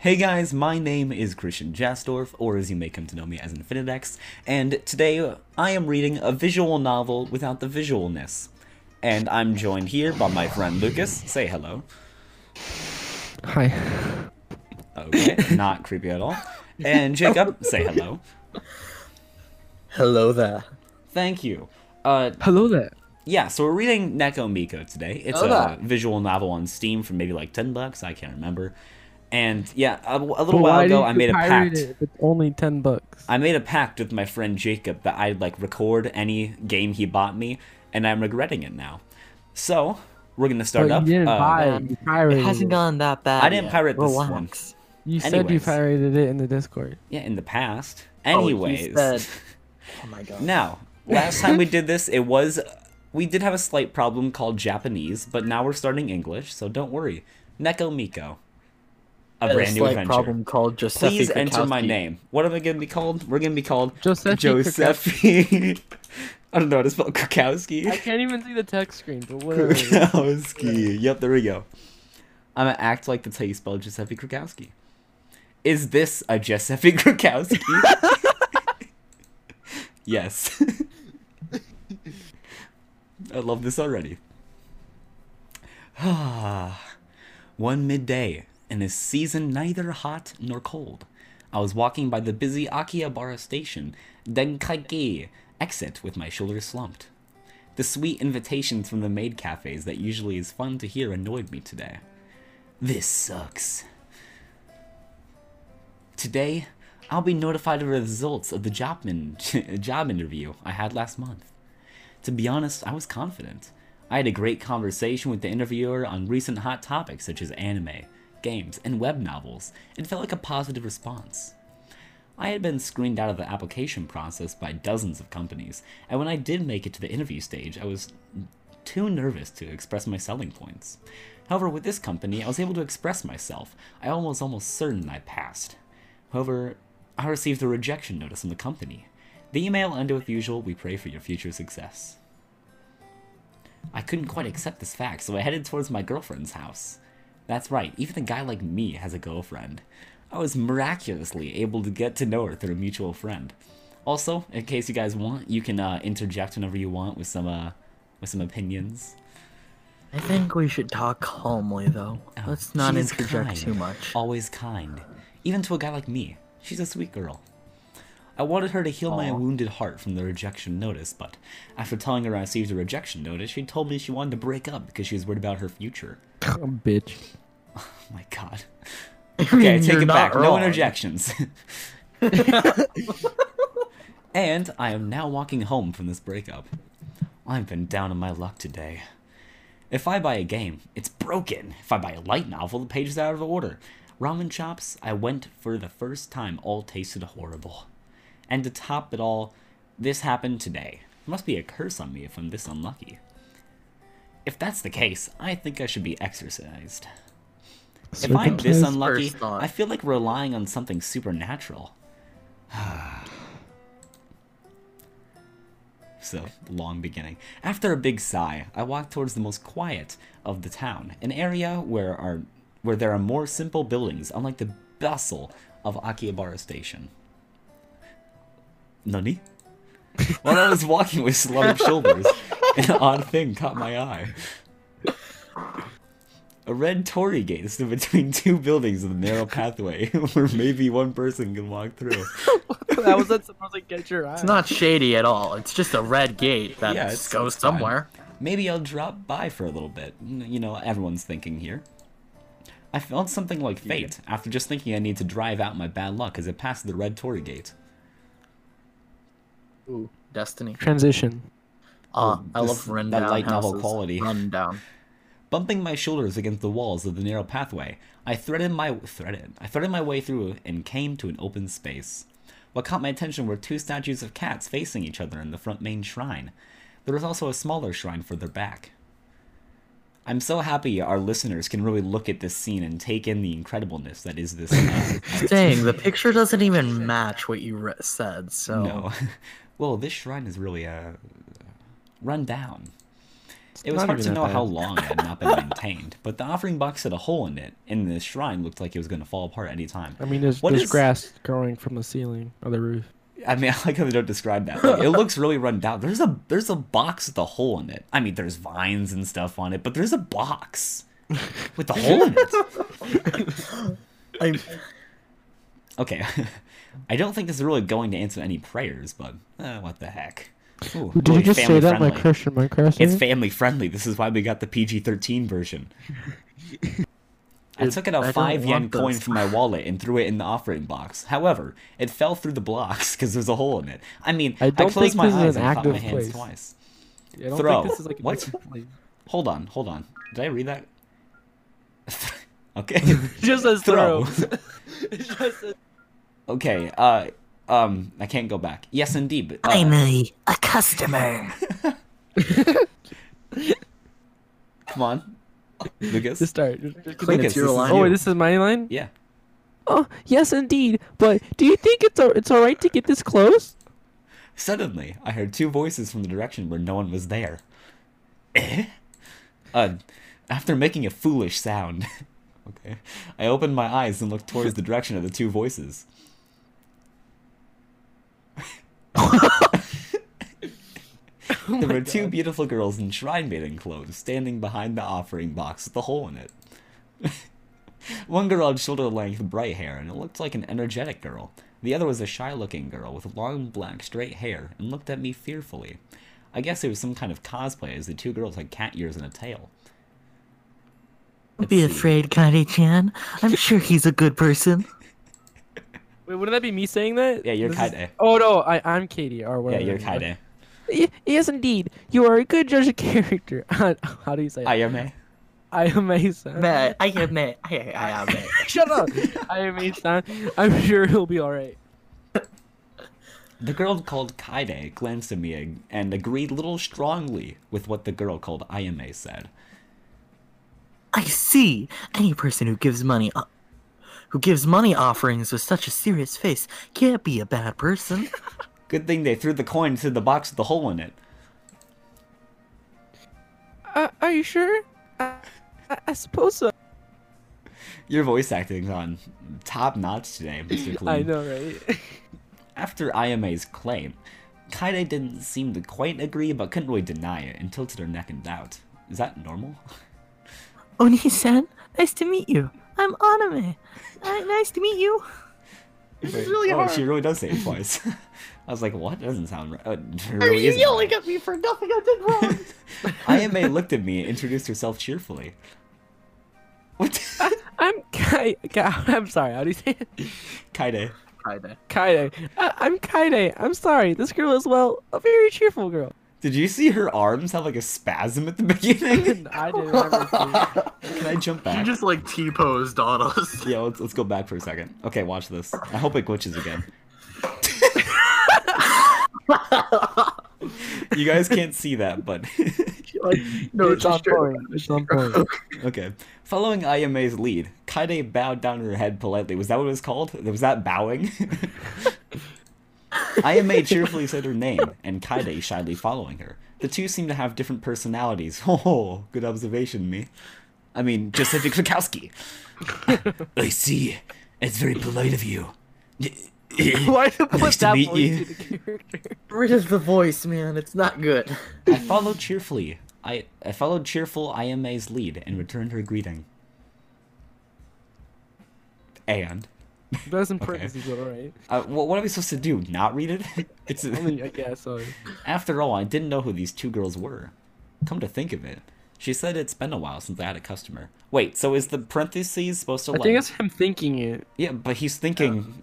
Hey guys, my name is Christian Jastorf, or as you may come to know me as Infinidex, and today I am reading a visual novel without the visualness. And I'm joined here by my friend Lucas. Say hello. Hi. Okay, not creepy at all. And Jacob, say hello. Hello there. Thank you. Uh, Hello there. yeah, so we're reading Neko Miko today. It's a that. visual novel on Steam for maybe like 10 bucks, I can't remember. And yeah, a, a little while ago I made a pact. It with only ten bucks. I made a pact with my friend Jacob that I'd like record any game he bought me, and I'm regretting it now. So we're gonna start but up. you didn't uh, buy it. You pirated It hasn't gone that bad. I didn't yet. pirate this one. Relax. You said you pirated it in the Discord. Yeah, in the past. Oh, Anyways, said- Oh my god. now last time we did this, it was we did have a slight problem called Japanese, but now we're starting English, so don't worry. Neko Miko, a Had a brand new adventure. problem called Giuseppe Please enter my name. What am I gonna be called? We're gonna be called Giuseppe Giuseppe. I don't know how to spell Krakowski. I can't even see the text screen, but whatever. Krakowski. Yep, there we go. I'm gonna act like that's how you spell Giuseppe Krakowski. Is this a Giuseppe Krakowski? yes. I love this already. One midday, in a season neither hot nor cold, I was walking by the busy Akihabara station, Denkaigi exit with my shoulders slumped. The sweet invitations from the maid cafes that usually is fun to hear annoyed me today. This sucks. Today, I'll be notified of the results of the job, in- job interview I had last month. To be honest, I was confident. I had a great conversation with the interviewer on recent hot topics such as anime, games, and web novels. It felt like a positive response. I had been screened out of the application process by dozens of companies, and when I did make it to the interview stage, I was too nervous to express my selling points. However, with this company, I was able to express myself. I was almost certain I passed. However, I received a rejection notice from the company. The email ended with usual, we pray for your future success. I couldn't quite accept this fact, so I headed towards my girlfriend's house. That's right, even a guy like me has a girlfriend. I was miraculously able to get to know her through a mutual friend. Also, in case you guys want, you can uh, interject whenever you want with some uh, with some opinions. I think we should talk calmly, though. Let's not interject kind, too much. Always kind, even to a guy like me. She's a sweet girl. I wanted her to heal my wounded heart from the rejection notice, but after telling her I received a rejection notice, she told me she wanted to break up because she was worried about her future. Bitch. Oh my god. Okay, I take it back. No interjections. and I am now walking home from this breakup. I've been down on my luck today. If I buy a game, it's broken. If I buy a light novel, the page is out of order. Ramen chops, I went for the first time, all tasted horrible. And to top it all, this happened today. There must be a curse on me if I'm this unlucky. If that's the case, I think I should be exorcised. If I'm this unlucky, I feel like relying on something supernatural. so, long beginning. After a big sigh, I walked towards the most quiet of the town, an area where are where there are more simple buildings, unlike the bustle of Akihabara Station. Nani? While I was walking with slumped shoulders, an odd thing caught my eye. A red torii gate stood between two buildings in a narrow pathway where maybe one person can walk through. that was not supposed to get your eye. It's not shady at all. It's just a red gate that Yeah, it's- goes it's fine. somewhere. Maybe I'll drop by for a little bit. You know, everyone's thinking here. I felt something like fate after just thinking I need to drive out my bad luck as I passed the red torii gate. Ooh, Destiny. Transition. Ah, I love rundown that light novel houses. quality. Rundown. Bumping my shoulders against the walls of the narrow pathway, I threaded my threaded. I threaded my way through and came to an open space. What caught my attention were two statues of cats facing each other in the front main shrine. There was also a smaller shrine further back. I'm so happy our listeners can really look at this scene and take in the incredibleness that is this. Dang, the picture doesn't even match what you re- said. So no, well, this shrine is really uh, run down. It was Not hard to know how long it had not been maintained, but the offering box had a hole in it, and the shrine looked like it was going to fall apart any time. I mean, there's, What there's is- grass growing from the ceiling or the roof. I mean, I like how they don't describe that. Like, it looks really run down. There's a there's a box with a hole in it. I mean, there's vines and stuff on it, but there's a box with a hole in it. I'm... Okay, I don't think this is really going to answer any prayers, but uh, what the heck? Ooh, Did you just say that in my friendly. Christian Minecraft? It's family friendly. This is why we got the PG-13 version. I Dude, took out I a don't five yen want coin from my wallet and threw it in the offering box. However, it fell through the blocks because there's a hole in it. I mean, I I, don't closed think my this eyes an and caught my active hands place. twice. I don't throw. think this is like a What? place. Hold on, hold on. Did I read that? okay. just says Throw. throw. Just says- okay. Uh, um, I can't go back. Yes, indeed. But, uh, I'm a, a customer. come on, Lucas. Just start. Just, just Lucas, it's your this is line. Oh, wait, this is my line. Yeah. Oh, yes, indeed. But do you think it's a, it's all right to get this close? Suddenly, I heard two voices from the direction where no one was there. Eh? Uh, after making a foolish sound, okay, I opened my eyes and looked towards the direction of the two voices. There oh were two beautiful girls in shrine maiden clothes standing behind the offering box with a hole in it. One girl had shoulder length bright hair and it looked like an energetic girl. The other was a shy looking girl with long black straight hair and looked at me fearfully. I guess it was some kind of cosplay as the two girls had cat ears and a tail. Don't be see. afraid, Kaide-chan. I'm sure he's a good person. Wait, wouldn't that be me saying that? Yeah, you're This is- Oh no, I I'm Katie or Yeah, you're Kaide. Yes, indeed. You are a good judge of character. How do you say it? Ayame. I am a son. Matt, I am Matt. I, I am Matt. Shut up. I am a son. I'm sure he'll be all right. The girl called Kaide glanced at me and agreed little strongly with what the girl called Ayame said. I see. Any person who gives money, uh, who gives money offerings with such a serious face, can't be a bad person. Good thing they threw the coin into the box with the hole in it. Uh, are you sure? I, I, I suppose so. Your voice acting's on top notch today, Mr. Clean. I know, right? After Ayame's claim, Kaide didn't seem to quite agree but couldn't really deny it and tilted her neck in doubt. Is that normal? Oni-san, nice to meet you. I'm Anime. Uh, nice to meet you. This is really oh, hard. she really does say it twice. I was like, what? That doesn't sound right. Uh, it really isn't right. at me for nothing I did wrong? Ayame looked at me and introduced herself cheerfully. What? I'm Kai. Kai I'm sorry. How do you say it? Kaide. Kaide. Kaide. I, I'm Kaide. I'm sorry. This girl is well a very cheerful girl. Did you see her arms have like a spasm at the beginning? I didn't. Can I jump back? She just like T-posed on us. Yeah, let's, let's go back for a second. Okay, watch this. I hope it glitches again. you guys can't see that, but like, no, it's on straight- point. It's on point. okay. Following Ayame's lead, Kaide bowed down her head politely. Was that what it was called? Was that bowing? Ayame cheerfully said her name, and Kaide shyly following her. The two seem to have different personalities. Oh, good observation, me. I mean, Giuseppe Krakowski. I see. It's very polite of you. Why you Nice put to that meet voice you. in the character? Rid of the voice, man. It's not good. I followed cheerfully. I, I followed cheerful Ayame's lead and returned her greeting. And That's in parentheses, but alright. uh, what, what are we supposed to do? Not read it? It's I mean, I guess so. after all, I didn't know who these two girls were. Come to think of it, she said it's been a while since I had a customer. Wait, so is the parentheses supposed to like I like? think it's him thinking it. Yeah, but he's thinking.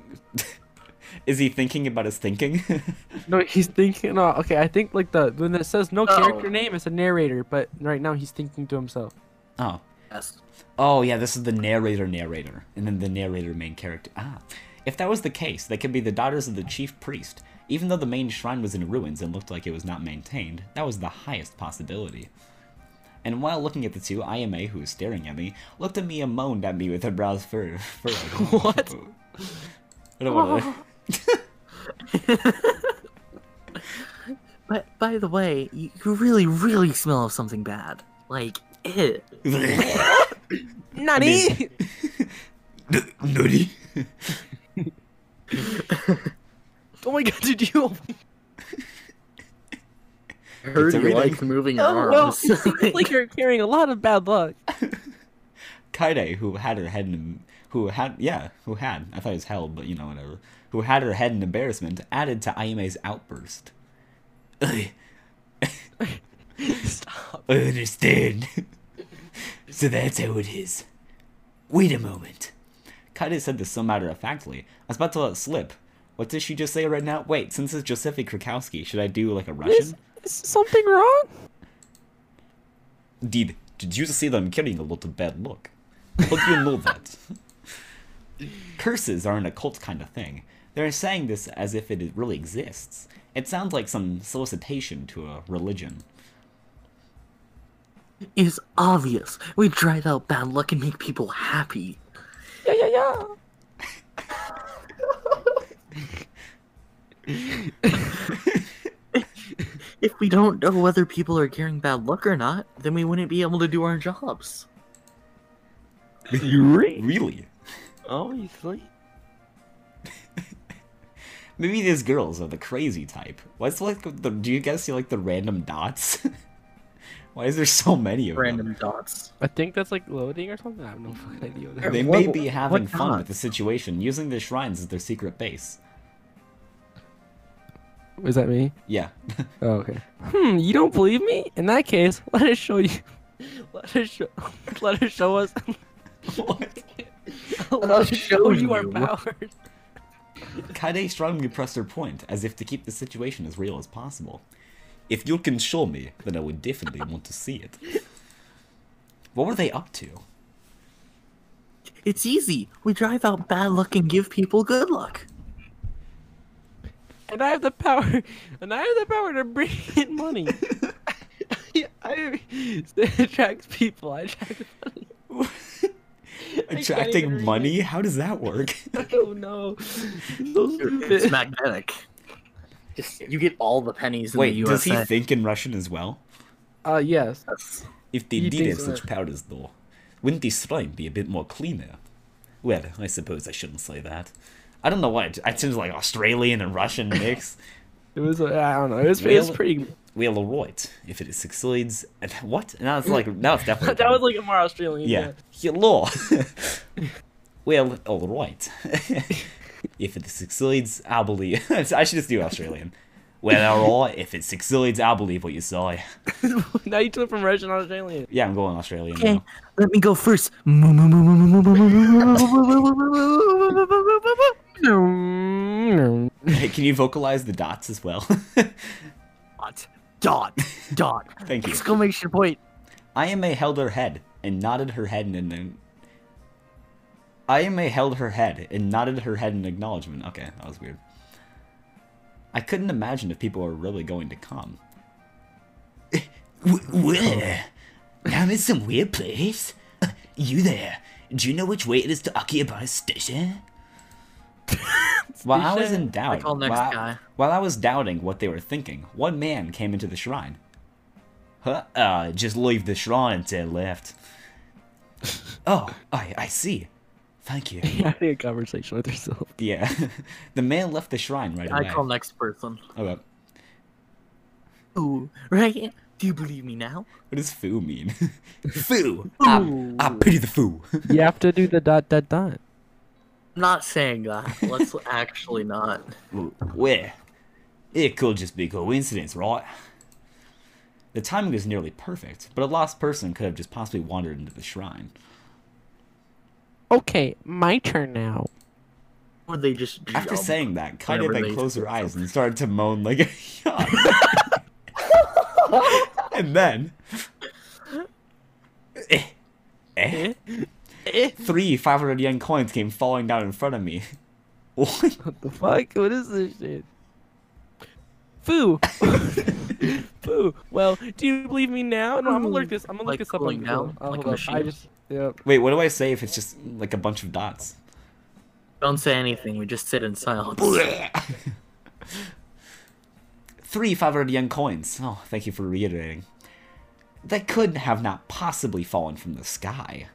is he thinking about his thinking? No, he's thinking. No, okay. I think like the when it says no Oh. character name, it's a narrator. But right now he's thinking to himself. oh. Oh yeah, this is the narrator narrator, and then the narrator main character. Ah, if that was the case, they could be the daughters of the chief priest. Even though the main shrine was in ruins and looked like it was not maintained, that was the highest possibility. And while looking at the two, Ayame, who was staring at me, looked at me and moaned at me with her brows fur- furrowed. What? I don't wanna- But by the way, you really, really smell of something bad. Like it. Nani? Nutty. oh my god, did you? I heard you everything. like moving your Oh, well, arms. it seems like you're carrying a lot of bad luck. Kaide, who had her head in, who had, yeah, who had, I thought it was held, but you know, whatever, who had her head in embarrassment, added to Ayame's outburst. I, Stop. I understand. So that's how it is. Wait a moment. Kaide said this so matter of factly. I was about to let it slip. What did she just say right now? Wait, since it's Giuseppe Krakowski, should I do like a Russian? is something wrong? Did did you see that I'm carrying a lot of bad luck? Do you know that? Curses are an occult kind of thing. They're saying this as if it really exists. It sounds like some solicitation to a religion. It's obvious. We drive out bad luck and make people happy. Yeah, yeah, yeah. If we don't know whether people are carrying bad luck or not, then we wouldn't be able to do our jobs. Really? Obviously. Maybe these girls are the crazy type. What's like the? Do you guys see like the random dots? Why is there so many of them? Random dots. I think that's like loading or something. I have no fucking idea. What They is. may What- be having fun dots? with the situation, using the shrines as their secret base. Is that me? Yeah. Oh, okay. Hmm, you don't believe me? In that case, let us show you. Let us show. Let us show us. what? let us show show you our you. powers. Kaide strongly pressed her point, as if to keep the situation as real as possible. If you can show me, then I would definitely want to see it. What were they up to? It's easy. We drive out bad luck and give people good luck. And I have the power. And I have the power to bring in money. I, it attracts people. I attract money. Attracting money? How does that work? I don't know. So It's magnetic. Just you get all the pennies in Wait, the does USA. he think in Russian as well? Uh, yes. That's- If they He did have such that- powers, though, wouldn't the slime be a bit more cleaner? Well, I suppose I shouldn't say that. I don't know why. it- It seems like Australian and Russian mix. It was. Uh, I don't know. It was. It was Well- pretty. well, alright. If it succeeds, and what? Now it's like now it's definitely that was like a more Australian. yeah. Hello. well, alright. If it succeeds, I'll believe. I should just do Australian. Well, alright. If it succeeds, I'll believe what you say. now you took it from Russian to Australian. Yeah, I'm going Australian Okay, now. let me go first. Hey, can you vocalize the dots as well? Dot, dot, dot. Thank you. Exclamation point. Ayame held her head and nodded her head in an. Ayame held her head and nodded her head in acknowledgement. Okay, that was weird. I couldn't imagine if people were really going to come. Where? I'm in some weird place. Uh, You there? Do you know which way it is to Akihabara Station? While I was in doubt, call next while, guy. while I was doubting what they were thinking, one man came into the shrine. Huh? Uh, just leave the shrine and left. oh, I, I see. Thank you. Having a conversation with herself. Yeah. the man left the shrine right away. I call next person. Oh, okay. Ooh, right? Do you believe me now? What does foo mean? foo! I, I pity the foo. You have to do the dot dot dot. I'm not saying that. Let's actually not. Where? It could just be coincidence, right? The timing was nearly perfect, but a lost person could have just possibly wandered into the shrine. Okay, my turn now. Or they just After jump. saying that, Kaida whenever then they closed her eyes and started to moan like a yacht. and then. Eh, eh, Eh? three 500 yen coins came falling down in front of me. What? What the fuck? What is this shit? Foo. Foo. Well, do you believe me now? No, I'm gonna look this. I'm gonna look Like this up cooling on down, Google. Oh, like a hold. I machine. just. Yep. Wait, what do I say if it's just like a bunch of dots? Don't say anything. We just sit in silence. three 500 yen coins. Oh, thank you for reiterating. That could have not possibly fallen from the sky.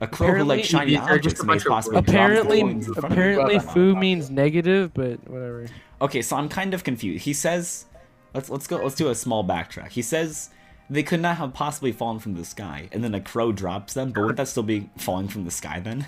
A crow who Apparently, shiny these are just objects may possibly words. drop the Apparently, coins in front of you. apparently, foo means negative, but whatever. Okay, so I'm kind of confused. He says, let's let's go. Let's do a small backtrack. He says they could not have possibly fallen from the sky, and then a crow drops them. But would that still be falling from the sky then?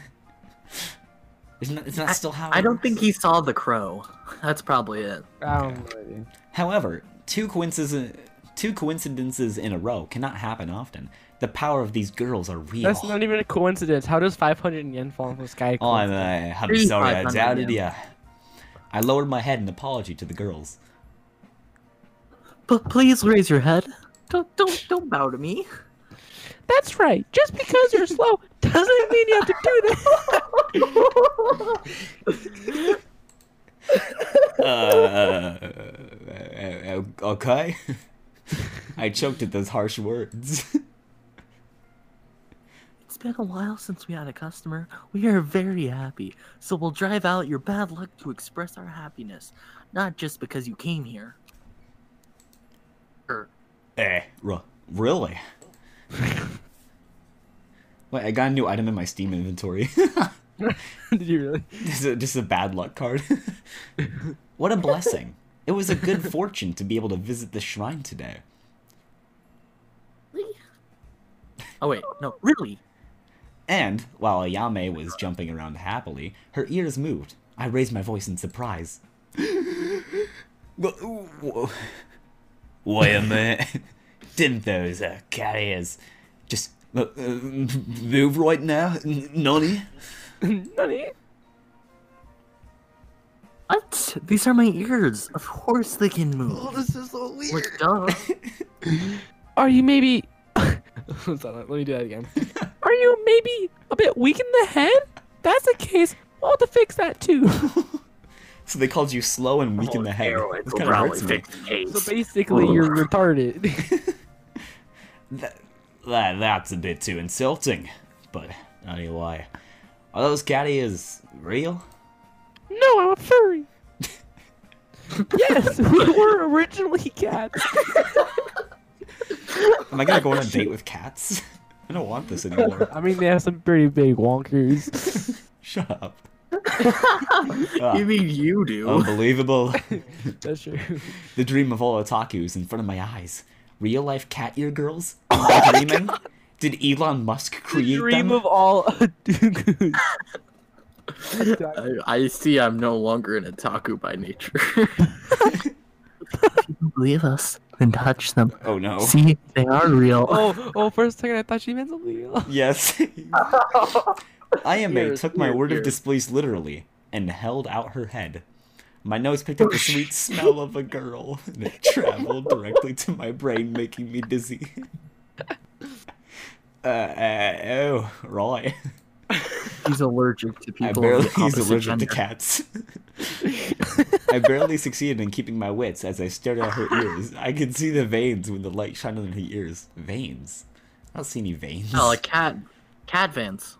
Isn't that, isn't that still how? I don't works? think he saw the crow. That's probably it. I don't know. idea. However, two coincidences, two coincidences in a row cannot happen often. The power of these girls are real. That's not even a coincidence. How does 500 yen fall from the sky? Oh, I'm, uh, I'm sorry, I doubted yen. ya. I lowered my head in apology to the girls. But please raise your head. Don't don't don't bow to me. That's right. Just because you're slow doesn't mean you have to do that. uh, uh, uh, okay. I choked at those harsh words. It's been a while since we had a customer. We are very happy, so we'll drive out your bad luck to express our happiness, not just because you came here. Eh, r- really? Wait, I got a new item in my Steam inventory. Did you really? just, a, just a bad luck card. what a blessing. It was a good fortune to be able to visit the shrine today. Oh wait, no, really? And, while Ayame was jumping around happily, her ears moved. I raised my voice in surprise. Wait a minute. Didn't those uh, carriers just uh, move right now? N- Nani? Nani? What? These are my ears. Of course they can move. Oh, this is so duh. Are you maybe? Let me do that again. Are you maybe a bit weak in the head? That's the case. I'll have to fix that too. So they called you slow and weak in the head. This kind of hurts me. so basically, you're retarded. That, that, that's a bit too insulting. But, anyway. Are those carriers real? no, I'm a furry. yes, we were originally cats. Am I gonna go on a date with cats? I don't want this anymore. I mean, they have some pretty big wonkers. Shut up. Ah, You mean you do? unbelievable. That's true. the dream of all otakus in front of my eyes. Real life cat ear girls? Am I dreaming? Did Elon Musk create them? Dream them? of all Adugus. I, I see I'm no longer an otaku by nature. if you believe us, then touch them. Oh no. See, they are real. oh, oh, for a second I thought she meant something else. Yes. Ayame Ears, took my ears, word of ears. disbelief literally and held out her head. My nose picked up the sweet smell of a girl, and it traveled directly to my brain, making me dizzy. Uh, uh oh, right. He's allergic to I barely of the he's opposite allergic to cats. I barely succeeded in keeping my wits as I stared at her ears. I could see the veins when the light shined on her ears. Veins? I don't see any veins. Oh, a cat. Cat vans.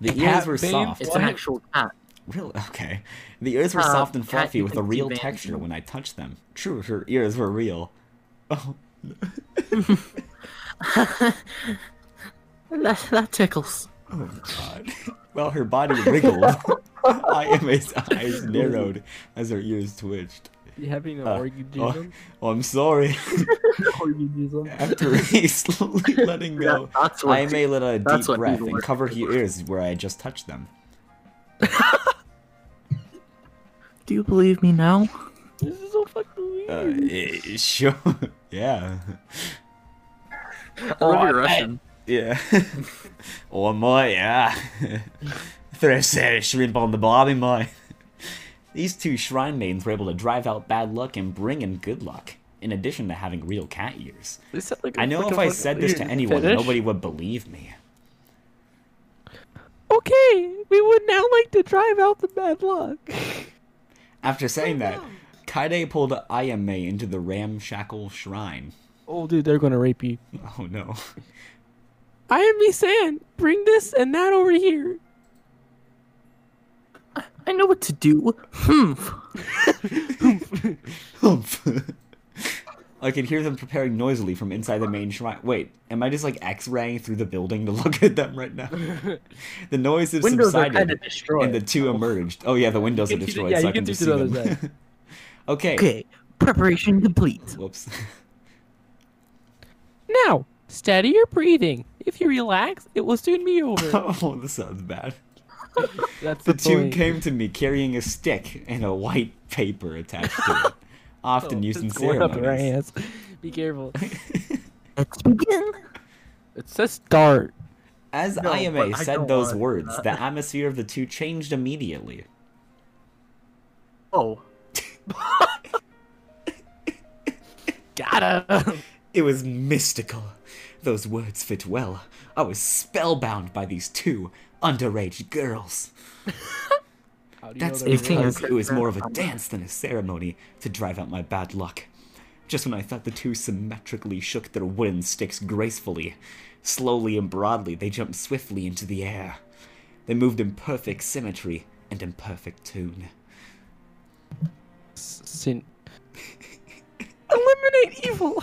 The ears cat were veins? soft. It's What? an actual cat. Really? Okay. The ears were Uh, soft and fluffy with a real texture Zee. when I touched them. True, her ears were real. Oh, That, that tickles. oh god. Well, her body wriggled. Ayame's eyes narrowed as her ears twitched. You having an Uh, orgasm? Oh, I'm sorry. Orgasm. After he slowly letting go, Yeah, that's what- Ayame let a that's deep breath evil and works covered her ears where I just touched them. Do you believe me now? This is so fucking Uh, weird. eh, sure. yeah. I love your Russian. Yeah. oh my, yeah. There's a shrimp on the barbie, my. These two shrine maidens were able to drive out bad luck and bring in good luck, in addition to having real cat ears. They sound like a I know if I said this to anyone, fetish. nobody would believe me. Okay, we would now like to drive out the bad luck. After saying that, oh, Kaide pulled Ayame into the ramshackle shrine. Oh, dude, they're gonna rape you. Oh no. I am me saying, bring this and that over here. I know what to do. Hmm. Humph. I can hear them preparing noisily from inside the main shrine. Wait, am I just like X-raying through the building to look at them right now? the noise has Windows subsided, kind destroyed. and the two emerged. Oh yeah, the windows are You can see- destroyed, yeah, so you I can can just see see to the them. side. okay. Okay, preparation complete. Whoops. Now, steady your breathing. If you relax, it will soon be over. oh, this sounds bad. That's The the, two came to me carrying a stick and a white paper attached to it, oh, often Oh, used in it's going up in our ceremonies. hands. Be careful. Let's begin. It says start. As No, Ayame but said those words, that. the atmosphere of the two changed immediately. Oh, Got him. It was mystical. Those words fit well. I was spellbound by these two underage girls. How you That's know they're Eighteen. real? because it was more of a dance than a ceremony to drive out my bad luck. Just when I thought the two symmetrically shook their wooden sticks gracefully, slowly and broadly they jumped swiftly into the air. They moved in perfect symmetry and in perfect tune. Sin. Eliminate evil.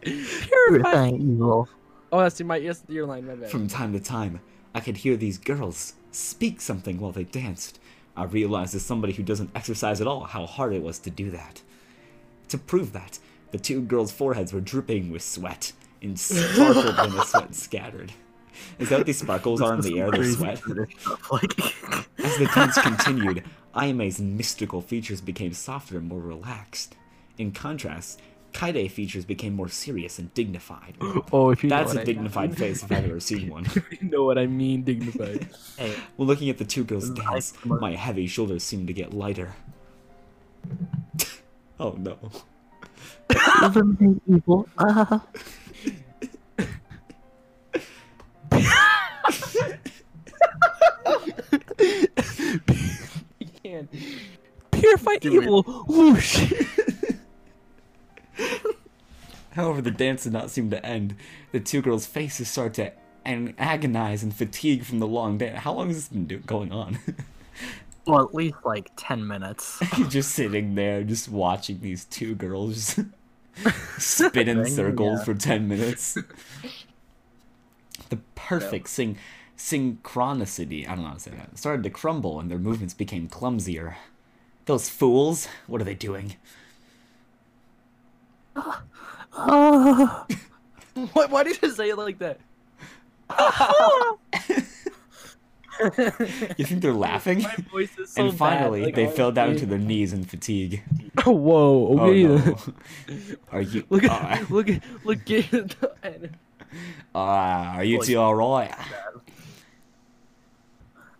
Purify. evil. Oh, that's my yes, your line. My bad. From time to time, I could hear these girls speak something while they danced. I realized as somebody who doesn't exercise at all how hard it was to do that. To prove that, the two girls' foreheads were dripping with sweat and sparkled when the sweat scattered. Is that what these sparkles are in the air? The Crazy sweat? British stuff, Like, As the dance continued, Ayame's mystical features became softer and more relaxed. In contrast, Kaide features became more serious and dignified. oh, if you That's a what dignified face if I've ever seen one. You know what I mean, dignified. hey, Well, looking at the two girls dance, my heavy shoulders seemed to get lighter. oh no. evil. You can. Purify evil. Whoosh. However, the dance did not seem to end. The two girls' faces start to agonize and fatigue from the long dance. How long has this been do- going on? well, at least like ten minutes. You're just sitting there, just watching these two girls spin in Yeah. circles for 10 minutes. The perfect syn- synchronicity, I don't know how to say that, started to crumble and their movements became clumsier. Those fools, what are they doing? Oh, what? Why did you say it like that? You think they're laughing? My voice is so and finally, bad. like, they fell down to honestly. their knees in fatigue. Oh, whoa. Oh no. Are you? Look uh, at look at look at the uh, are you two alright?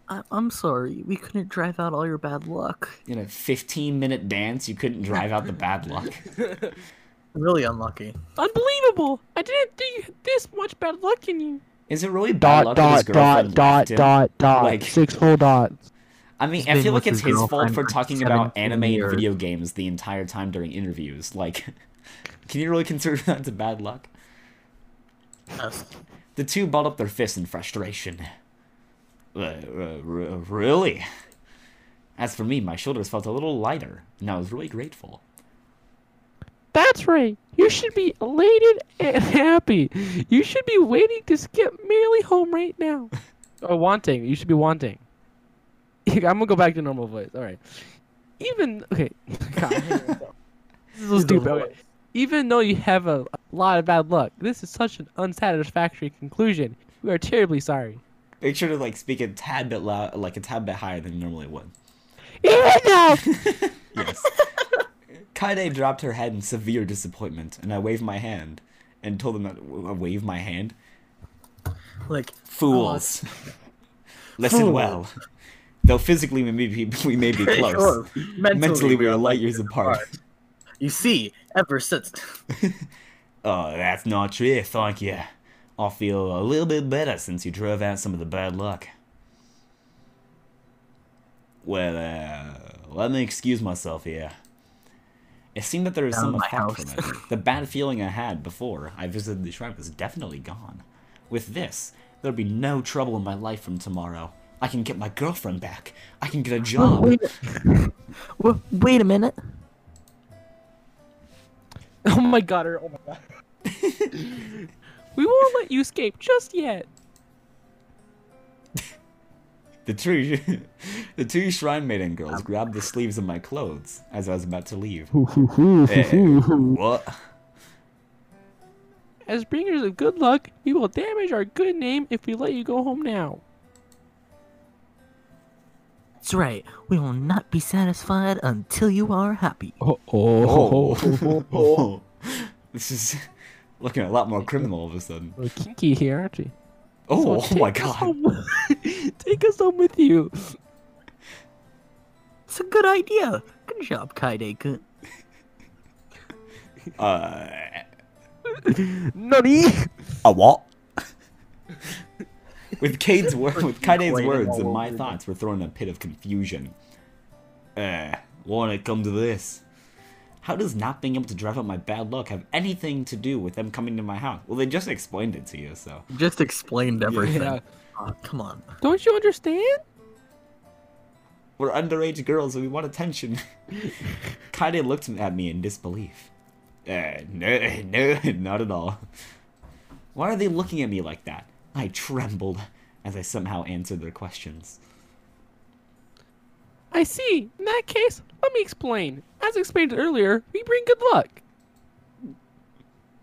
I- I'm sorry. We couldn't drive out all your bad luck. In a 15 minute dance, you couldn't drive out the bad luck. Really unlucky. Unbelievable! I didn't think this much bad luck in you. Is it really bad Dot luck dot dot dot dot dot. Like- Six full dots. I mean, He's I feel like it's his his fault for for talking about 17 anime and video games the entire time during interviews. Like, can you really consider that to bad luck? Yes. The two balled up their fists in frustration. Uh, uh, really? As for me, my shoulders felt a little lighter, and I was really grateful. That's right. You should be elated and happy. You should be waiting to skip merrily home right now. or wanting. You should be wanting. I'm gonna go back to normal voice. All right. Even okay. God, I hate myself. this is so stupid. Okay. Even though you have a, a lot of bad luck, this is such an unsatisfactory conclusion. We are terribly sorry. Make sure to like speak a tad bit loud, like a tad bit higher than you normally would. Enough! Yes. Kaide dropped her head in severe disappointment, and I waved my hand, and told them that I waved my hand. Like, Fools. Listen Fool. well. Though physically we may be, we may be close, sure, mentally, we are light years apart. You see, ever since Oh, that's not true, thank you. I feel a little bit better since you drove out some of the bad luck. Well, uh, let me excuse myself here. It seemed that there was some effect house. from it. The bad feeling I had before I visited the shrine was definitely gone. With this, there'll be no trouble in my life from tomorrow. I can get my girlfriend back. I can get a Well, job. wait, well, wait a minute. Oh my god, or- oh my god. we won't let you escape just yet. The two, the two shrine maiden girls grabbed the sleeves of my clothes as I was about to leave. Eh, what? As bringers of good luck, we will damage our good name if we let you go home now. That's right. We will not be satisfied until you are happy. Oh, Oh. this is looking a lot more criminal all of a sudden. We're kinky here, aren't we? Oh, So oh my god. Home- take us home with you. It's a good idea. Good job, Kaide-kun. Uh, Nani? a what? with Kade's wor- with Kaide's Waiting words and my over thoughts were thrown in a pit of confusion. Uh, won't it come to this? How does not being able to drive out my bad luck have anything to do with them coming to my house? Well, they just explained it to you, so. Just explained everything. Yeah. Aw, come on. Don't you understand? We're underage girls and we want attention. Kaide looked at me in disbelief. Uh, no, no, not at all. Why are they looking at me like that? I trembled as I somehow answered their questions. I see. In that case, let me explain. As explained earlier, we bring good luck.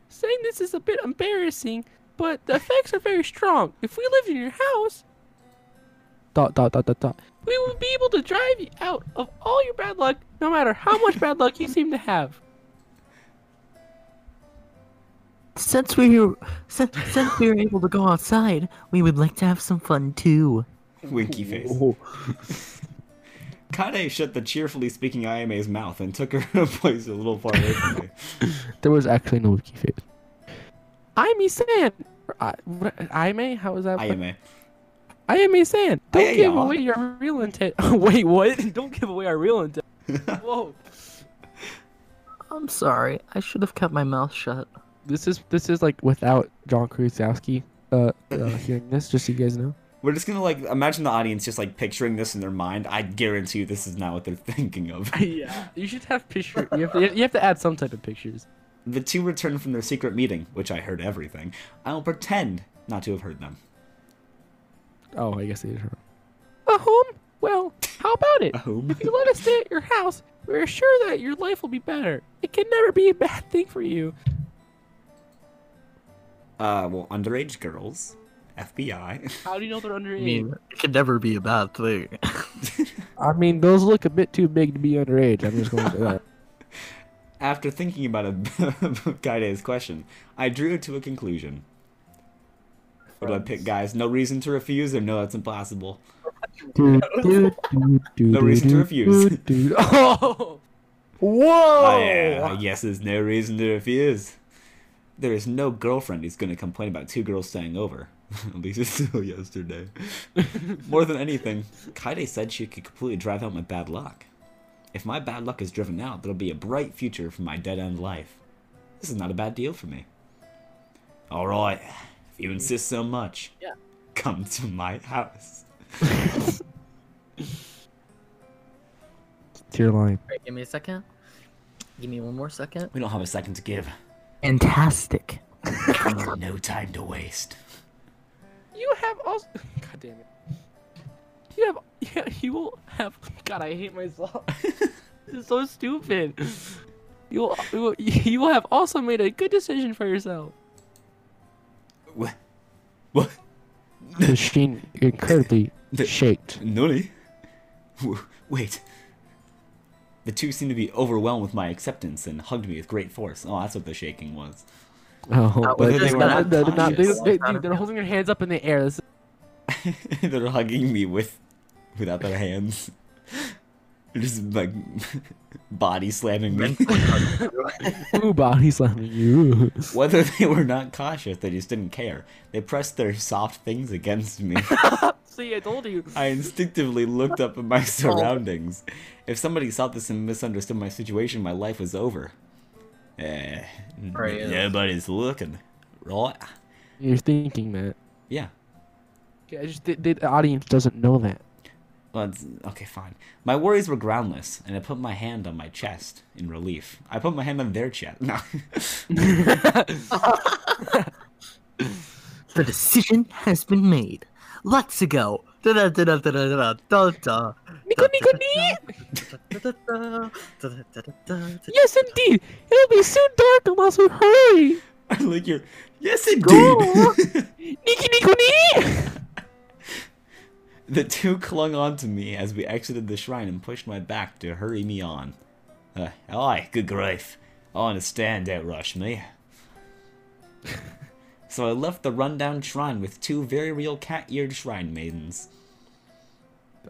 Saying this is a bit embarrassing, but the effects are very strong. If we lived in your house, dot dot dot dot dot, we would be able to drive you out of all your bad luck, no matter how much bad luck you seem to have. Since we're since, since we were able to go outside, we would like to have some fun too. Winky face. Kade shut the cheerfully speaking Ayame's mouth and took her place a little far away from me. There was actually no winky face. Aime San. I, what- Aime? How was that? Ayame. Aime San. Don't Aye, give aye. away your real intent. Wait, what? Don't give away our real intent. Whoa. I'm sorry. I should have kept my mouth shut. This is this is like without John Krusowski uh, uh hearing this, just so you guys know. We're just gonna like imagine the audience just like picturing this in their mind. I guarantee you this is not what they're thinking of. yeah. You should have picture. You have to, you have to add some type of pictures. The two returned from their secret meeting, which I heard everything. I'll pretend not to have heard them. Oh, I guess they did. A home? Well, how about it? A home? If you let us stay at your house, we're sure that your life will be better. It can never be a bad thing for you. Uh, well, underage girls, FBI. How do you know they're underage? I mean, it could never be a bad thing. I mean, those look a bit too big to be underage. I'm just going to say that. After thinking about a Kaide's question, I drew to a conclusion. What do I pick, guys? No reason to refuse, or no, that's impossible. Do, do, do, do, No reason to refuse. do, do. Oh! Whoa! Oh, yeah, I guess there's no reason to refuse. There is no girlfriend who's going to complain about two girls staying over. At least it's still yesterday. More than anything, Kaide said she could completely drive out my bad luck. If my bad luck is driven out, there'll be a bright future for my dead end life. This is not a bad deal for me. Alright, if you insist so much, Yeah. come to my house. It's your line. Alright, give me a second. Give me one more second. We don't have a second to give. Fantastic. no time to waste. You have also. God damn it. You have. Yeah, you will have. God, I hate myself. this is so stupid. You will, you will. You will have also made a good decision for yourself. What? What? The machine incredibly The- shaked. Nani? Wait. The two seemed to be overwhelmed with my acceptance and hugged me with great force. Oh, that's what the shaking was. Oh, whether they they're were not they're not- they- they- they're holding their hands up in the air. This They're hugging me with, without their hands. They're just like body slamming me. Ooh, body slamming you. Whether they were not cautious, they just didn't care. They pressed their soft things against me. See, I told you. I instinctively looked up at my surroundings. If somebody saw this and misunderstood my situation, my life was over. Eh, Right, yeah. nobody's looking, right? You're thinking that. Yeah. Okay, I just the, the audience doesn't know that. Well, okay, fine. My worries were groundless, and I put my hand on my chest in relief. I put my hand on their chest. No. The decision has been made. Let's go. Da da da da da da da da. Nico, Nico, Yes, indeed. It'll be soon dark unless we hurry. I like your. Yes, indeed. Go. Niki, Nico, nee. The two clung on to me as we exited the shrine and pushed my back to hurry me on. Uh, aye, good grief. I understand outrush me. so I left the rundown shrine with two very real cat-eared shrine maidens,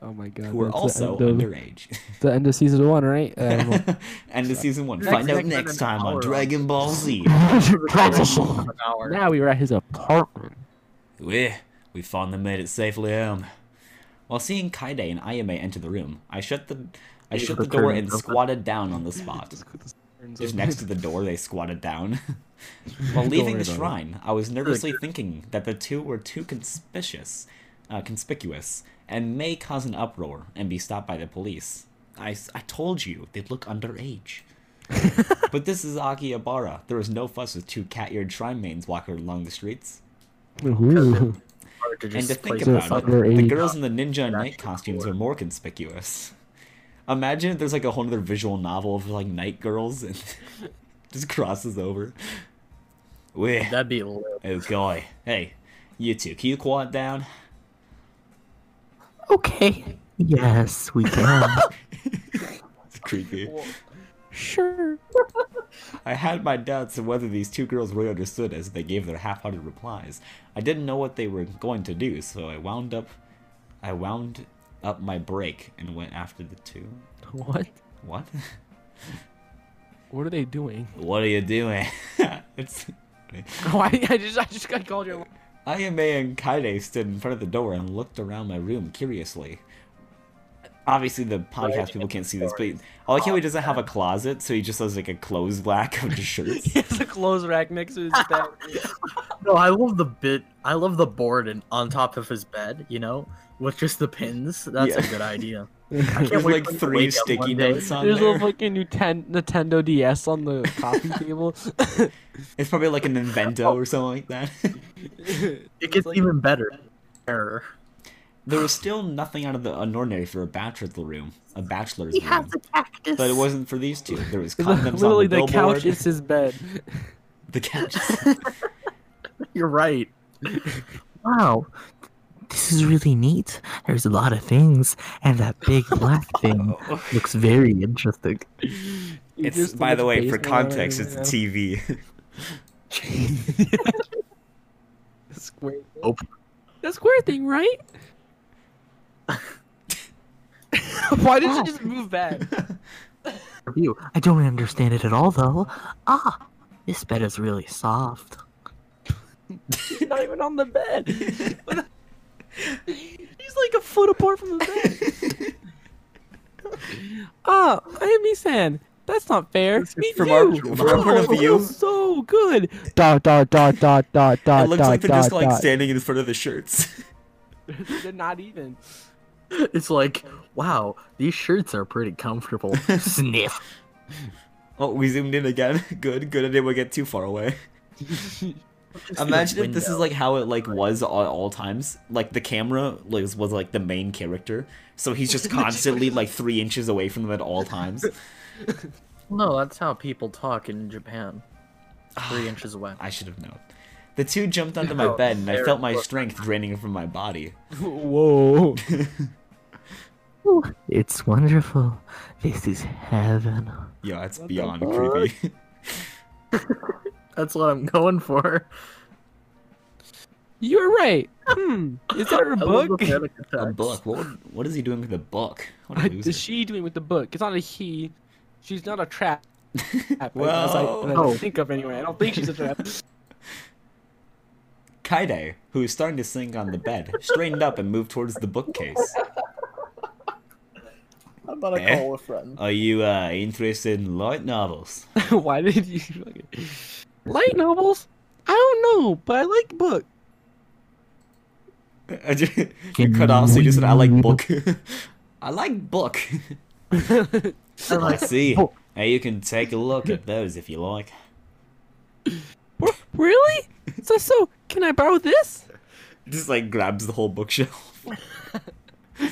Oh my god. who were that's the also end of- underage. The end of season one, right? Uh, well, End of season one. Next Find out next time on. Dragon Ball Z. Now we were at his apartment. We, we finally made it safely home. While seeing Kaide and Ayame enter the room, I shut the I shut the the door and squatted down on the spot. Just next to the door, they squatted down. While leaving the shrine, I was nervously thinking that the two were too conspicuous, uh, conspicuous, and may cause an uproar and be stopped by the police. I, I told you they'd look underage. but this is Akihabara. There was no fuss with two cat-eared shrine maidens walking along the streets. Ooh. Hard to And to think about it. it, the underage. girls in the ninja and knight costumes cool. are more conspicuous. Imagine if there's like a whole other visual novel of like knight girls and just crosses over. We, That'd be lit. oh guy, hey, you two, can you quiet down? Okay. Yes, we can. It's creepy. Sure. I had my doubts of whether these two girls really understood as they gave their half-hearted replies. I didn't know what they were going to do, so I wound up, I wound up my break and went after the two. What? What? What are they doing? what are you doing? it's. Why? I just I just got called your. Ayame and Kaide stood in front of the door and looked around my room curiously. Obviously, the podcast people can't see this, but I like oh, how he doesn't have a closet, so he just has like a clothes rack of just shirts. He has a clothes rack next to his bed. no, I love the bit. I love the board and on top of his bed. You know, with just the pins. That's Yeah. a good idea. I can't There's wait like for him to three sticky notes on there. There's there. a fucking Nuten- Nintendo DS on the coffee table. It's probably like an Invento oh. or something like that. It gets even better. Error. There was still nothing out of the ordinary for a bachelor's room, a bachelor's He room. has a cactus. But it wasn't for these two. There was condoms Literally, on the, the billboard. couch is his bed. The couch. You're right. Wow. This is really neat. There's a lot of things, and that big black thing looks very interesting. It's just by the way, for context, it's a. TV. The square. thing. Oh. The square thing, right? Why did you just move back? Review. I don't understand it at all, though. Ah, this bed is really soft. He's not even on the bed. He's like a foot apart from the bed. Ah, I am Misan. That's not fair. Me From too. our- from our point of Oh, it view- feels so good. Dot dot dot dot dot dot. it looks dot, like they're dot, just like dot. standing in front of the shirts. They're not even. It's like, wow, these shirts are pretty comfortable. Sniff. Oh, we zoomed in again. Good, good. I didn't get too far away. Imagine if this is like how it like was at all times. Like the camera was was like the main character, so he's just constantly like three inches away from them at all times. No, that's how people talk in Japan. Three inches away. I should have known. The two jumped onto my bed, and I felt my strength draining from my body. Whoa. It's wonderful. This is heaven. Yeah, it's What beyond creepy. That's what I'm going for. You're right. Hmm. Is that her I book? a book. What? What is he doing with the book? What a is she doing with the book? It's not a he. She's not a trap. Well- I, as I Oh. think of anyway. I don't think she's a trap. Kaide, who was starting to sink on the bed, straightened up and moved towards the bookcase. How about Eh? call a friend? Are you uh, interested in light novels? Why did you fucking... light novels? I don't know, but I like book. I you cut off, so you just said, I like book. I like book. I like See, book. hey, you can take a look at those if you like. Really? So so can I borrow this? Just like grabs the whole bookshelf.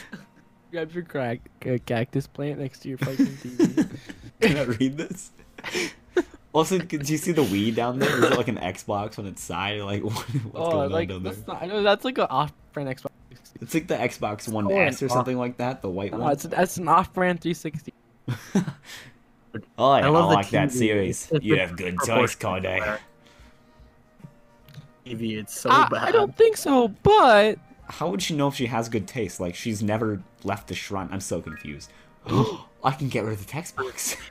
grabs your crack uh, cactus plant next to your fucking TV. Can I read this? Also, did you see the Wii down there? Is it like an Xbox on its side? Like, what, what's oh, going like on down there? that's not. I know that's like an off-brand Xbox. It's like the Xbox One Oh, S or an something like that, the white No, one. it's that's an off-brand 360. Oh, I, I, love the like that series. It's You have good taste, proportions Kaide. it's so I, bad. I don't think so, but How would she know if she has good taste? Like, she's never left the shrine. I'm so confused. I can get rid of the text box.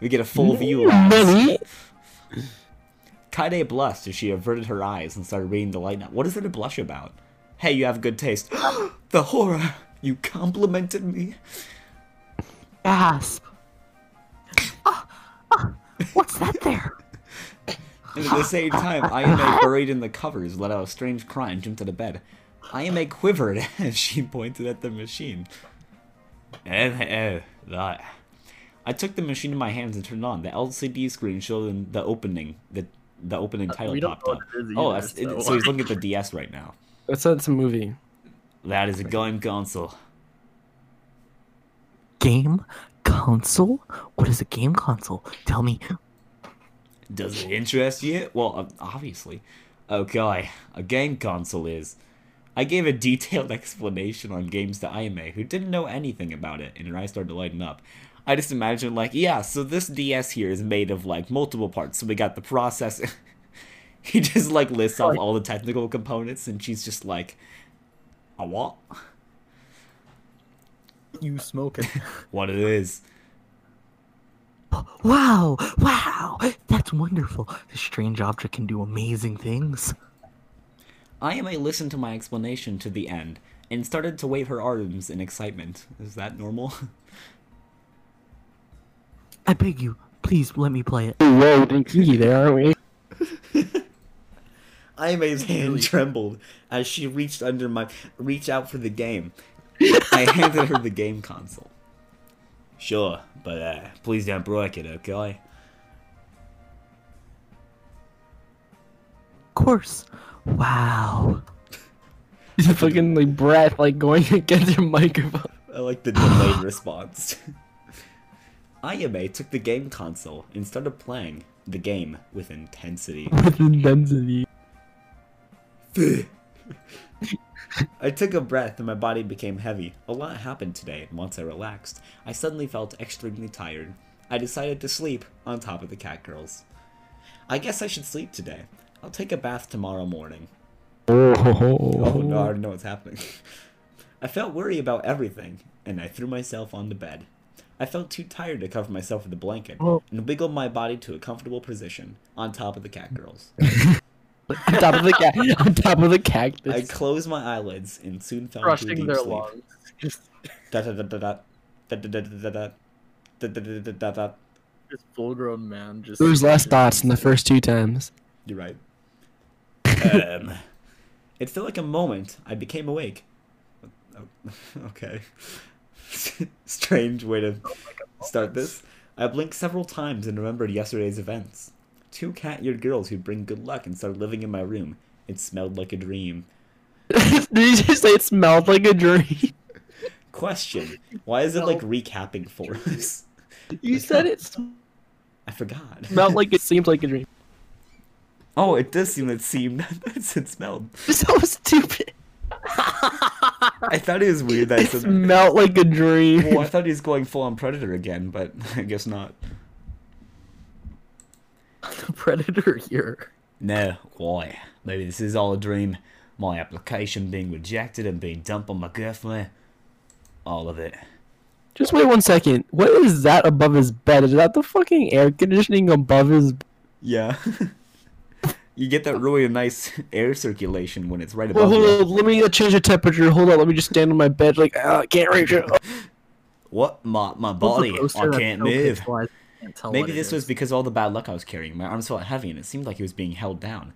We get a full view. lads. money. Kaide blushed as she averted her eyes and started reading the light novel. What is there to blush about? Hey, you have good taste. the horror! You complimented me. Gasp. Ah, ah, what's that there? And at the same time, Ayame, buried in the covers, let out a strange cry and jumped out of bed. Ayame quivered as she pointed at the machine. Eh, eh, that. I took the machine in my hands and turned it on. The LCD screen showed the opening. The the opening title Uh, we don't popped know up. what oh, either, that's, it, so- so he's looking at the DS right now. That's a, it's a movie. That is a game console. Game console? What is a game console? Tell me. Does it interest you? Well, obviously. Okay, a game console is. I gave a detailed explanation on games to Ayame, who didn't know anything about it, and her eyes started to lighten up. I just imagined, like, yeah, so this DS here is made of, like, multiple parts. So we got the processor. he just, like, lists off all the technical components, and she's just like, a what? You smoking. What it is. Wow, wow, that's wonderful. This strange object can do amazing things. Ayame listened to my explanation to the end, and started to wave her arms in excitement. Is that normal? I beg you, please let me play it. Whoa, getting kinky there, aren't we? Ayame's hand trembled as she reached under my reach out for the game. I handed her the game console. Sure, but uh, please don't break it, okay? Of course. Wow. He's fucking like breath like going against your microphone. I like the delayed response. Ayame took the game console and started playing the game with intensity. With intensity. I took a breath and my body became heavy. A lot happened today, and once I relaxed, I suddenly felt extremely tired. I decided to sleep on top of the cat girls. I guess I should sleep today. I'll take a bath tomorrow morning. Oh, oh. no, I already know what's happening. I felt worry about everything, and I threw myself on the bed. I felt too tired to cover myself with a blanket, Oh. and wiggled my body to a comfortable position on top of the cat girls. on top of the ca- on top of the cactus. I closed my eyelids and soon fell into a Crushing deep their sleep. lungs. Da da da da da. Da da da da da da. Da da da da da da. this full grown man just. There was less dots in the first two times. You're right. Um, it felt like a moment I became awake. Oh, Okay. Strange way to start this. I blinked several times and remembered yesterday's events. Two cat-eared girls who'd bring good luck and started living in my room. It smelled like a dream. Did you just say it smelled like a dream? Question: Why is it like recapping for us? You said it I forgot. smelled like it seemed like a dream. Oh, it does seem it seemed it smelled. So stupid. I thought it was weird that it smelled like a dream. well, I thought he was going full on predator again, but I guess not. predator here. No, why? Maybe this is all a dream. My application being rejected and being dumped on my girlfriend. All of it. Just wait one second. What is that above his bed? Is that the fucking air conditioning above his? Yeah. you get that really nice air circulation when it's right Well, above hold you. on. Let me uh, change the temperature. Hold on. Let me just stand on my bed. Like ah, I can't reach it. What? My my body. I can't so move. Pixelized I can't tell Maybe what it this was because of all the bad luck I was carrying. My arms felt heavy and it seemed like he was being held down.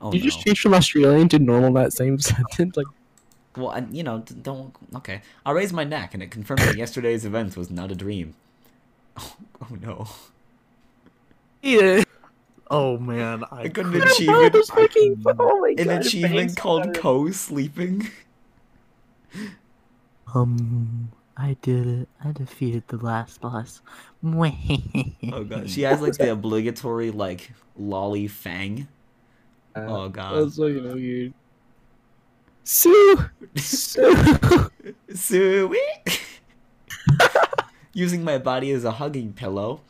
Oh Did you no. just change from Australian to normal that same sentence? Like, Well, and you know, don't. Okay, I raised my neck, and it confirmed that yesterday's event was not a dream. Oh, oh no! yeah. Oh man, I, I got an couldn't- achievement. Those fucking, oh my An God, achievement called co-sleeping. Um, I did it. I defeated the last boss. Oh god, she has like the obligatory like lolly fang. Oh god. That's fucking weird. Sue! Sue! Sui. Using my body as a hugging pillow,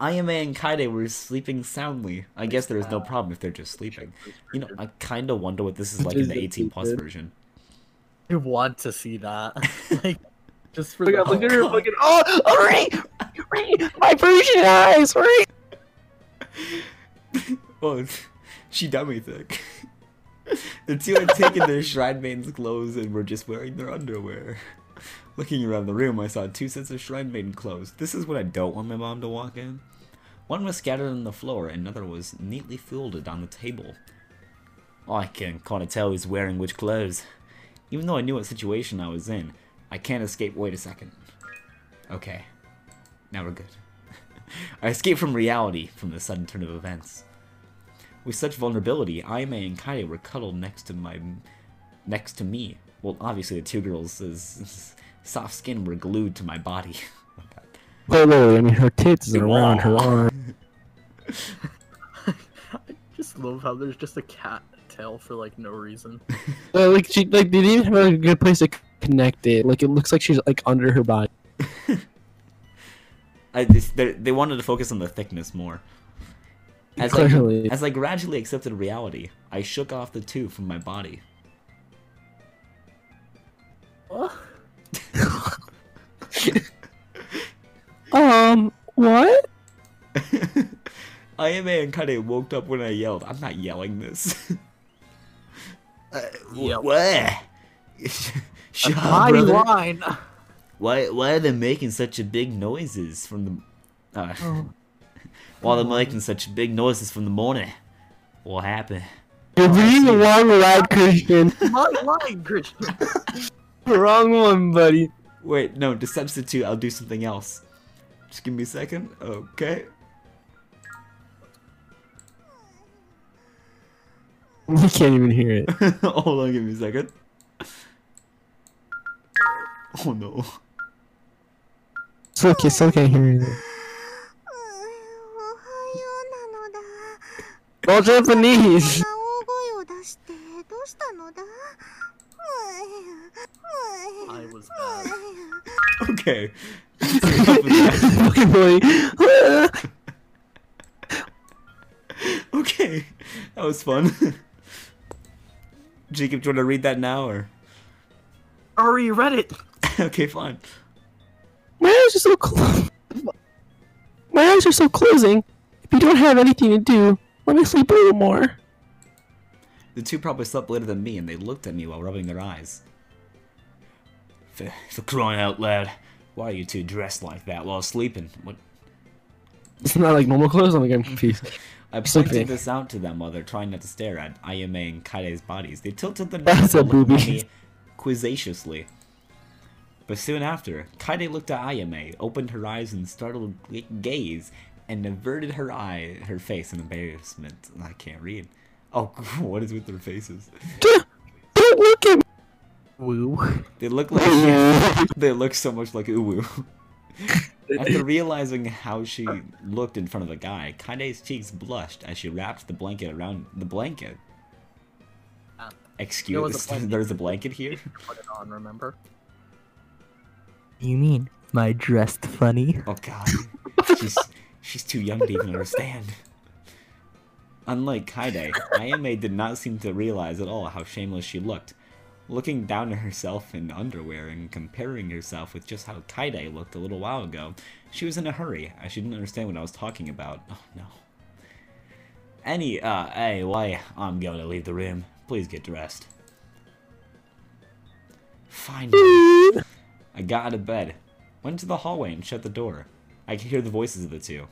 Ayame and Kaide were sleeping soundly. I guess there is no problem if they're just sleeping. You know, I kind of wonder what this is like in the 18 plus version. I want to see that. like, just for Look the at, look at her God. fucking. Oh, oh, Ray! Ray! My Persian eyes! Ray! Oh, she dummy thick. the two had taken their shrine maiden's clothes and were just wearing their underwear. Looking around the room, I saw two sets of shrine maiden clothes. This is what I don't want my mom to walk in. One was scattered on the floor, and another was neatly folded on the table. I can kind of tell who's wearing which clothes. Even though I knew what situation I was in, I can't escape. Wait a second. Okay. Now we're good. I escaped from reality from the sudden turn of events. With such vulnerability, Ayame and Kaide were cuddled next to my, next to me. Well, obviously the two girls' soft skin were glued to my body. Wait, wait, wait, I mean, her tits are around her arm. I just love how there's just a cat tail for like no reason. Well, like, she, like, they didn't even have a good place to connect it. Like, it looks like she's, like, under her body. I just, they, they wanted to focus on the thickness more. As I, as I gradually accepted reality, I shook off the two from my body. What? um, what? Ayame and Kaide woke up when I yelled. I'm not yelling this. Uh, Yep. What? Shut up, brother. line. Why why are they making such a big noises from the uh, Oh. while they're making such big noises from the morning? What happened? You're reading the wrong ride, Christian. Mighty line, Christian. wrong one, buddy. Wait, no, to substitute, I'll do something else. Just give me a second. Okay. We can't even hear it. Hold on, give me a second. Oh no. It's okay, still can't hear it. All oh, Japanese! I was bad. Okay. okay. That was fun. Jacob, do you want to read that now or? Already read it. okay, fine. My eyes are so closed. My eyes are so closing. If you don't have anything to do, let me sleep a little more. The two probably slept later than me, and they looked at me while rubbing their eyes. For, for crying out loud, why are you two dressed like that while sleeping? What? It's not like normal clothes. I'm like I'm confused. I Sleeping. pointed this out to them while they're trying not to stare at Ayame and Kaide's bodies. They tilted their That's necks a and looked at me quizzaciously. But soon after, Kaide looked at Ayame, opened her eyes in startled gaze, and averted her eye, her face in embarrassment. I can't read. Oh, what is with their faces? Don't look at me. Woo. They look like they look so much like Uwu. After realizing how she looked in front of the guy, Kaide's cheeks blushed as she wrapped the blanket around the blanket. Ah. Excuse There was a blanket. there's a blanket here? Put it on, remember? You mean my dressed funny? Oh god. She's she's too young to even understand. Unlike Kaide, Ayame did not seem to realize at all how shameless she looked. Looking down at herself in underwear and comparing herself with just how Kaide looked a little while ago, she was in a hurry, she didn't understand what I was talking about. Oh no. Any, uh, hey, why? I'm going to leave the room. Please get dressed. Finally. I got out of bed, went to the hallway and shut the door. I could hear the voices of the two.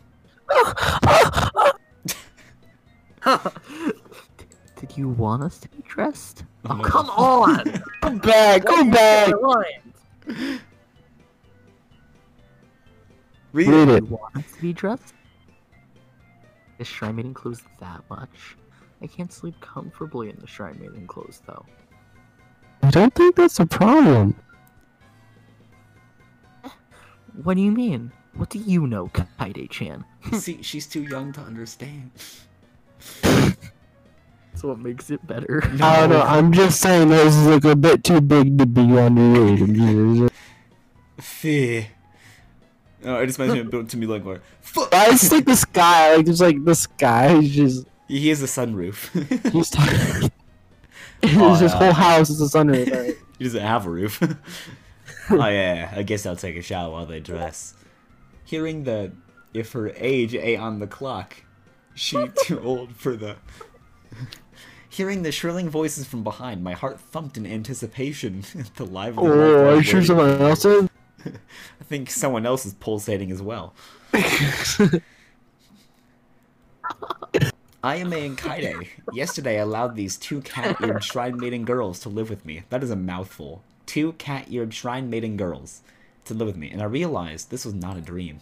Did Do you want us to be dressed? Oh, no. come on! Come back, come back. Read Read it. it. You want us to be dressed? The shrine maiden clothes that much? I can't sleep comfortably in the shrine maiden clothes though. I don't think that's a problem. What do you mean? What do you know, Kaide-chan? See, she's too young to understand. That's what makes it better. I don't know. I'm just saying those look a bit too big to be underage. Oh, I'm just- Fear. Oh, it just makes it built to me like, what? Fuck! Why is like the sky? Like there's like the sky is just He has a sunroof. he's talking. Oh, his yeah. whole house is a sunroof. Right? he doesn't have a roof. oh yeah, I guess I'll take a shower while they dress. Hearing that if her age ain't on the clock, she too old for the. Hearing the shrilling voices from behind, my heart thumped in anticipation. the live. Oh, are you sure someone else is? I think someone else is pulsating as well. Ayame and Kaide. Yesterday I allowed these two cat-eared shrine maiden girls to live with me. That is a mouthful. Two cat-eared shrine maiden girls to live with me, and I realized this was not a dream.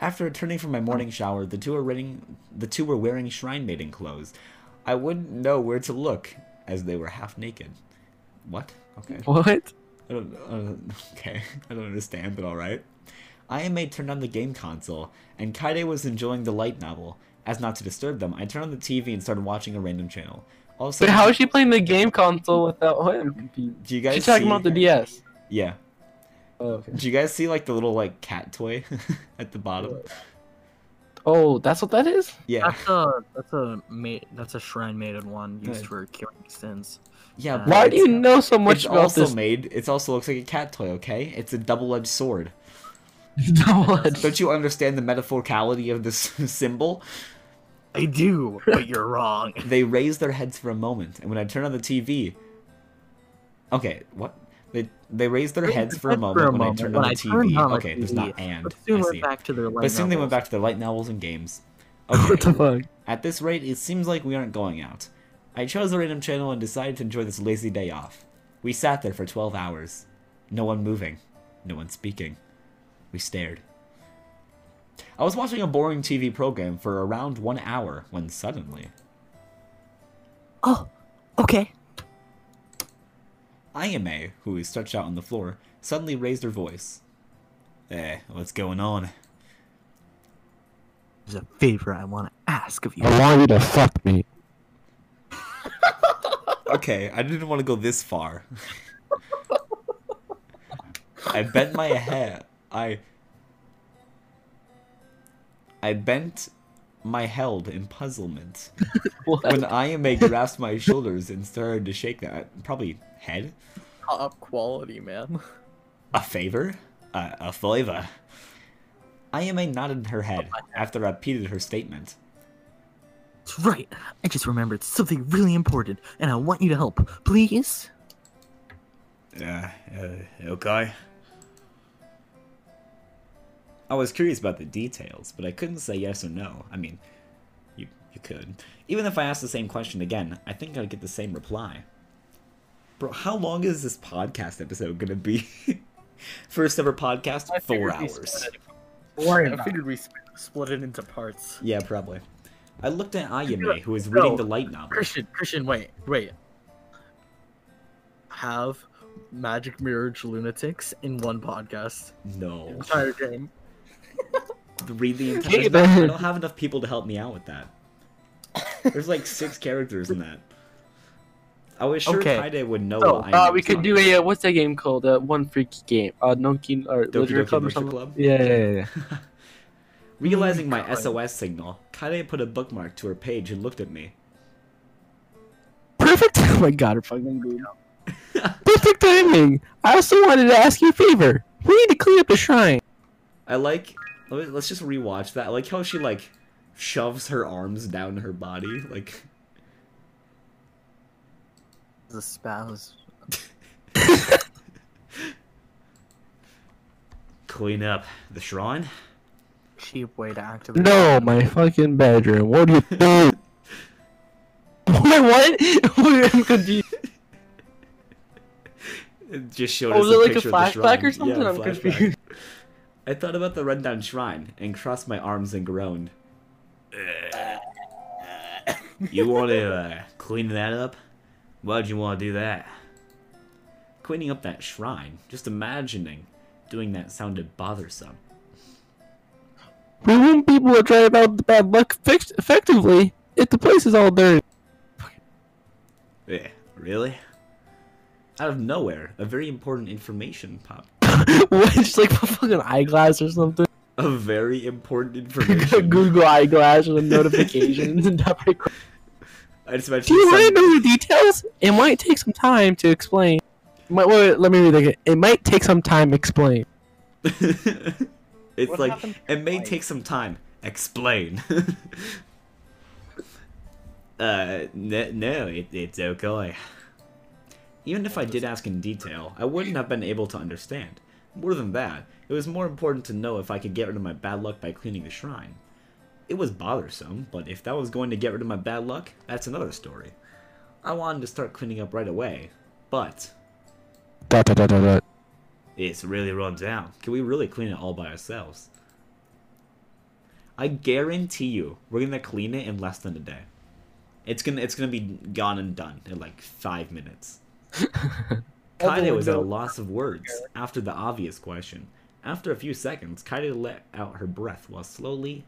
After returning from my morning shower, the two were wearing the two were wearing shrine maiden clothes. I wouldn't know where to look, as they were half naked. What? Okay. What? I don't, I don't- okay, I don't understand, but alright. Ayame turned on the game console, and Kaide was enjoying the light novel. As not to disturb them, I turned on the TV and started watching a random channel. Also, But how is she playing the game console without him? do you guys She's talking see- about the DS. Yeah. Oh, okay. Do you guys see like the little like cat toy at the bottom? Oh, that's what that is. Yeah. That's a that's a ma- that's a shrine maiden one used Good. for curing sins. Yeah. Uh, Why do you know so much It's about also this? made. It's also looks like a cat toy. Okay, it's a double-edged sword. Double-edged. Don't you understand the metaphoricality of this symbol? I do, but you're wrong. They raise their heads for a moment, and when I turn on the TV, okay, what? They they raise their heads for a moment when I turn on the TV. Okay, there's not and. But soon I went see. back to their light But soon they went back to their light novels and games. What the fuck? at this rate, it seems like we aren't going out. I chose a random channel and decided to enjoy this lazy day off. We sat there for 12 hours. No one moving. No one speaking. We stared. I was watching a boring TV program for around one hour when suddenly, Oh, okay. Ayame, who was stretched out on the floor, suddenly raised her voice. Eh, what's going on? There's a favor I want to ask of you. I want you to fuck me. Okay, I didn't want to go this far. I bent my head. I. I bent my head in puzzlement when Ayame grasped my shoulders and started to shake that. Probably head? Top quality, man. A favor? Uh, a favor. Ayame nodded her head after I repeated her statement. That's right. I just remembered something really important, and I want you to help, please. Uh, uh, okay. I was curious about the details, but I couldn't say yes or no. I mean, you you could. Even if I asked the same question again, I think I'd get the same reply. Bro, how long is this podcast episode gonna be? First ever podcast, four hours. I figured we split it into parts. Yeah, probably. I looked at Ayame, who is was No. reading the light novel. Christian, Christian, wait, wait. Have magic mirrored lunatics in one podcast. No. Entire game. read the entire. Hey, I don't have enough people to help me out with that. There's like six characters in that. I was sure Okay. Kaide would know. So, what I Uh, we could talking do a uh, what's that game called? Uh, one freaky game. Uh, Donkey or Doki Lizard Doki Club or something. Club? Yeah, yeah, yeah. yeah. Realizing my God. SOS signal, Kaide put a bookmark to her page and looked at me. Perfect. Oh my god, fucking good. Perfect timing. I also wanted to ask you a favor. We need to clean up the shrine. I like. let me- Let's just rewatch that. I like how she like shoves her arms down her body. Like The spouse. clean up the shrine. Cheap way to activate. No, my fucking bedroom. What do you do? What? I'm confused. It just showed Oh, us was it like a picture of the flashback or something? Yeah, I'm flashback. confused. I thought about the rundown shrine and crossed my arms and groaned. you want to uh, clean that up? Why'd you want to do that? Cleaning up that shrine, just imagining doing that sounded bothersome. We won't be able to drive out the bad luck effectively if the place is all dirty. Yeah, really? Out of nowhere, a very important information popped. what? Just like a fucking eyeglass or something? A very important information. Google eyeglass and notifications and stuff like I just mentioned Do you want to some- know the details? It might take some time to explain. Might, wait, let me read it. again. It might take some time to explain. it's What like it may take some time. Explain. uh, n- no, it, it's okay. Even if I did ask in detail, I wouldn't have been able to understand. More than that, it was more important to know if I could get rid of my bad luck by cleaning the shrine. It was bothersome, but if that was going to get rid of my bad luck, that's another story. I wanted to start cleaning up right away, but Dot, dot, dot, dot, dot. it's really run down. Can we really clean it all by ourselves? I guarantee you, we're gonna clean it in less than a day. It's gonna it's gonna be gone and done in like five minutes. Kaide was at a loss of words after the obvious question. After a few seconds, Kaide let out her breath while slowly,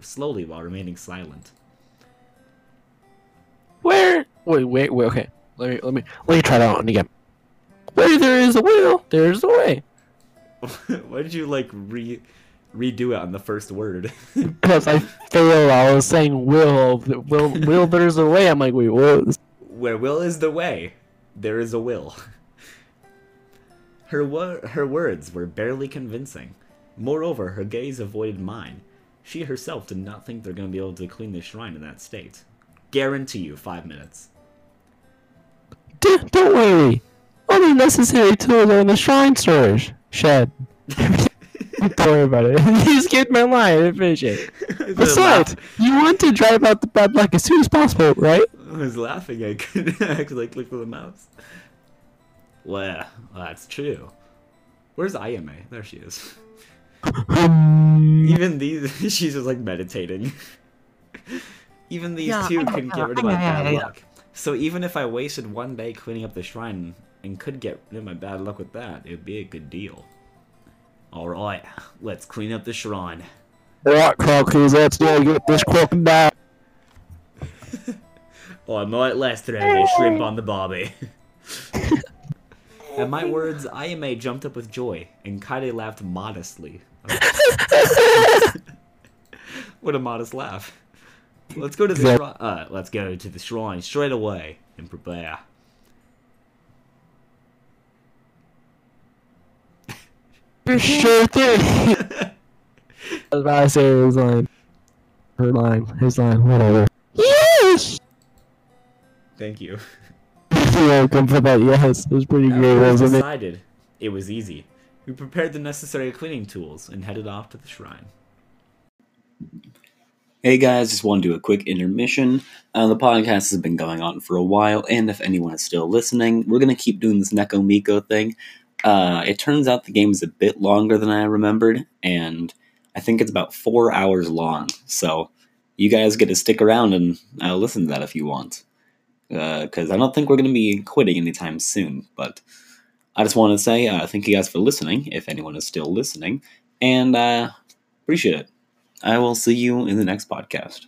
slowly while remaining silent. Where? Wait, wait, wait. Okay, let me let me let me try that one again. Where there is a will, there is a way. Why did you like re redo it on the first word? Because I failed. I was saying will, will, will. There's a way. I'm like, wait, what? Where will is the way, there is a will. Her wo- her words were barely convincing. Moreover, her gaze avoided mine. She herself did not think they're going to be able to clean the shrine in that state. Guarantee you five minutes. D- don't worry. All the necessary tools are in the shrine storage shed. don't worry about it. you skipped my line. I didn't finish it. Besides, you want to drive out the bad luck as soon as possible, right? I was laughing. I couldn't actually click with the mouse. Well, that's true. Where's Ayame? There she is. Even these, she's just like meditating. even these Yeah, two I know, couldn't get rid of my know, yeah, bad yeah. luck. So even if I wasted one day cleaning up the shrine and could get rid of my bad luck with that, it'd be a good deal. Alright, let's clean up the shrine. Alright, crocodiles, let's go get this crocodile. Oh, I might last throw this shrimp on the barbie. At my words, Ayame jumped up with joy, and Kaide laughed modestly. what a modest laugh. Let's go to the shrine. Uh, let's go to the shrine straight away and prepare. Sure thing. I was about to say his line. Her line. His line. Whatever. Yes! Thank you. You're welcome for that. Yes, it was pretty great, After wasn't it? decided it was easy. We prepared the necessary cleaning tools and headed off to the shrine. Hey guys, just want to do a quick intermission. Uh, the podcast has been going on for a while, and if anyone is still listening, we're going to keep doing this Neko Miko thing. Uh, it turns out the game is a bit longer than I remembered, and I think it's about four hours long. So you guys get to stick around and uh, listen to that if you want. Because I don't think we're going to be quitting anytime soon, but I just want to say uh, thank you guys for listening, if anyone is still listening, and uh, appreciate it. I will see you in the next podcast.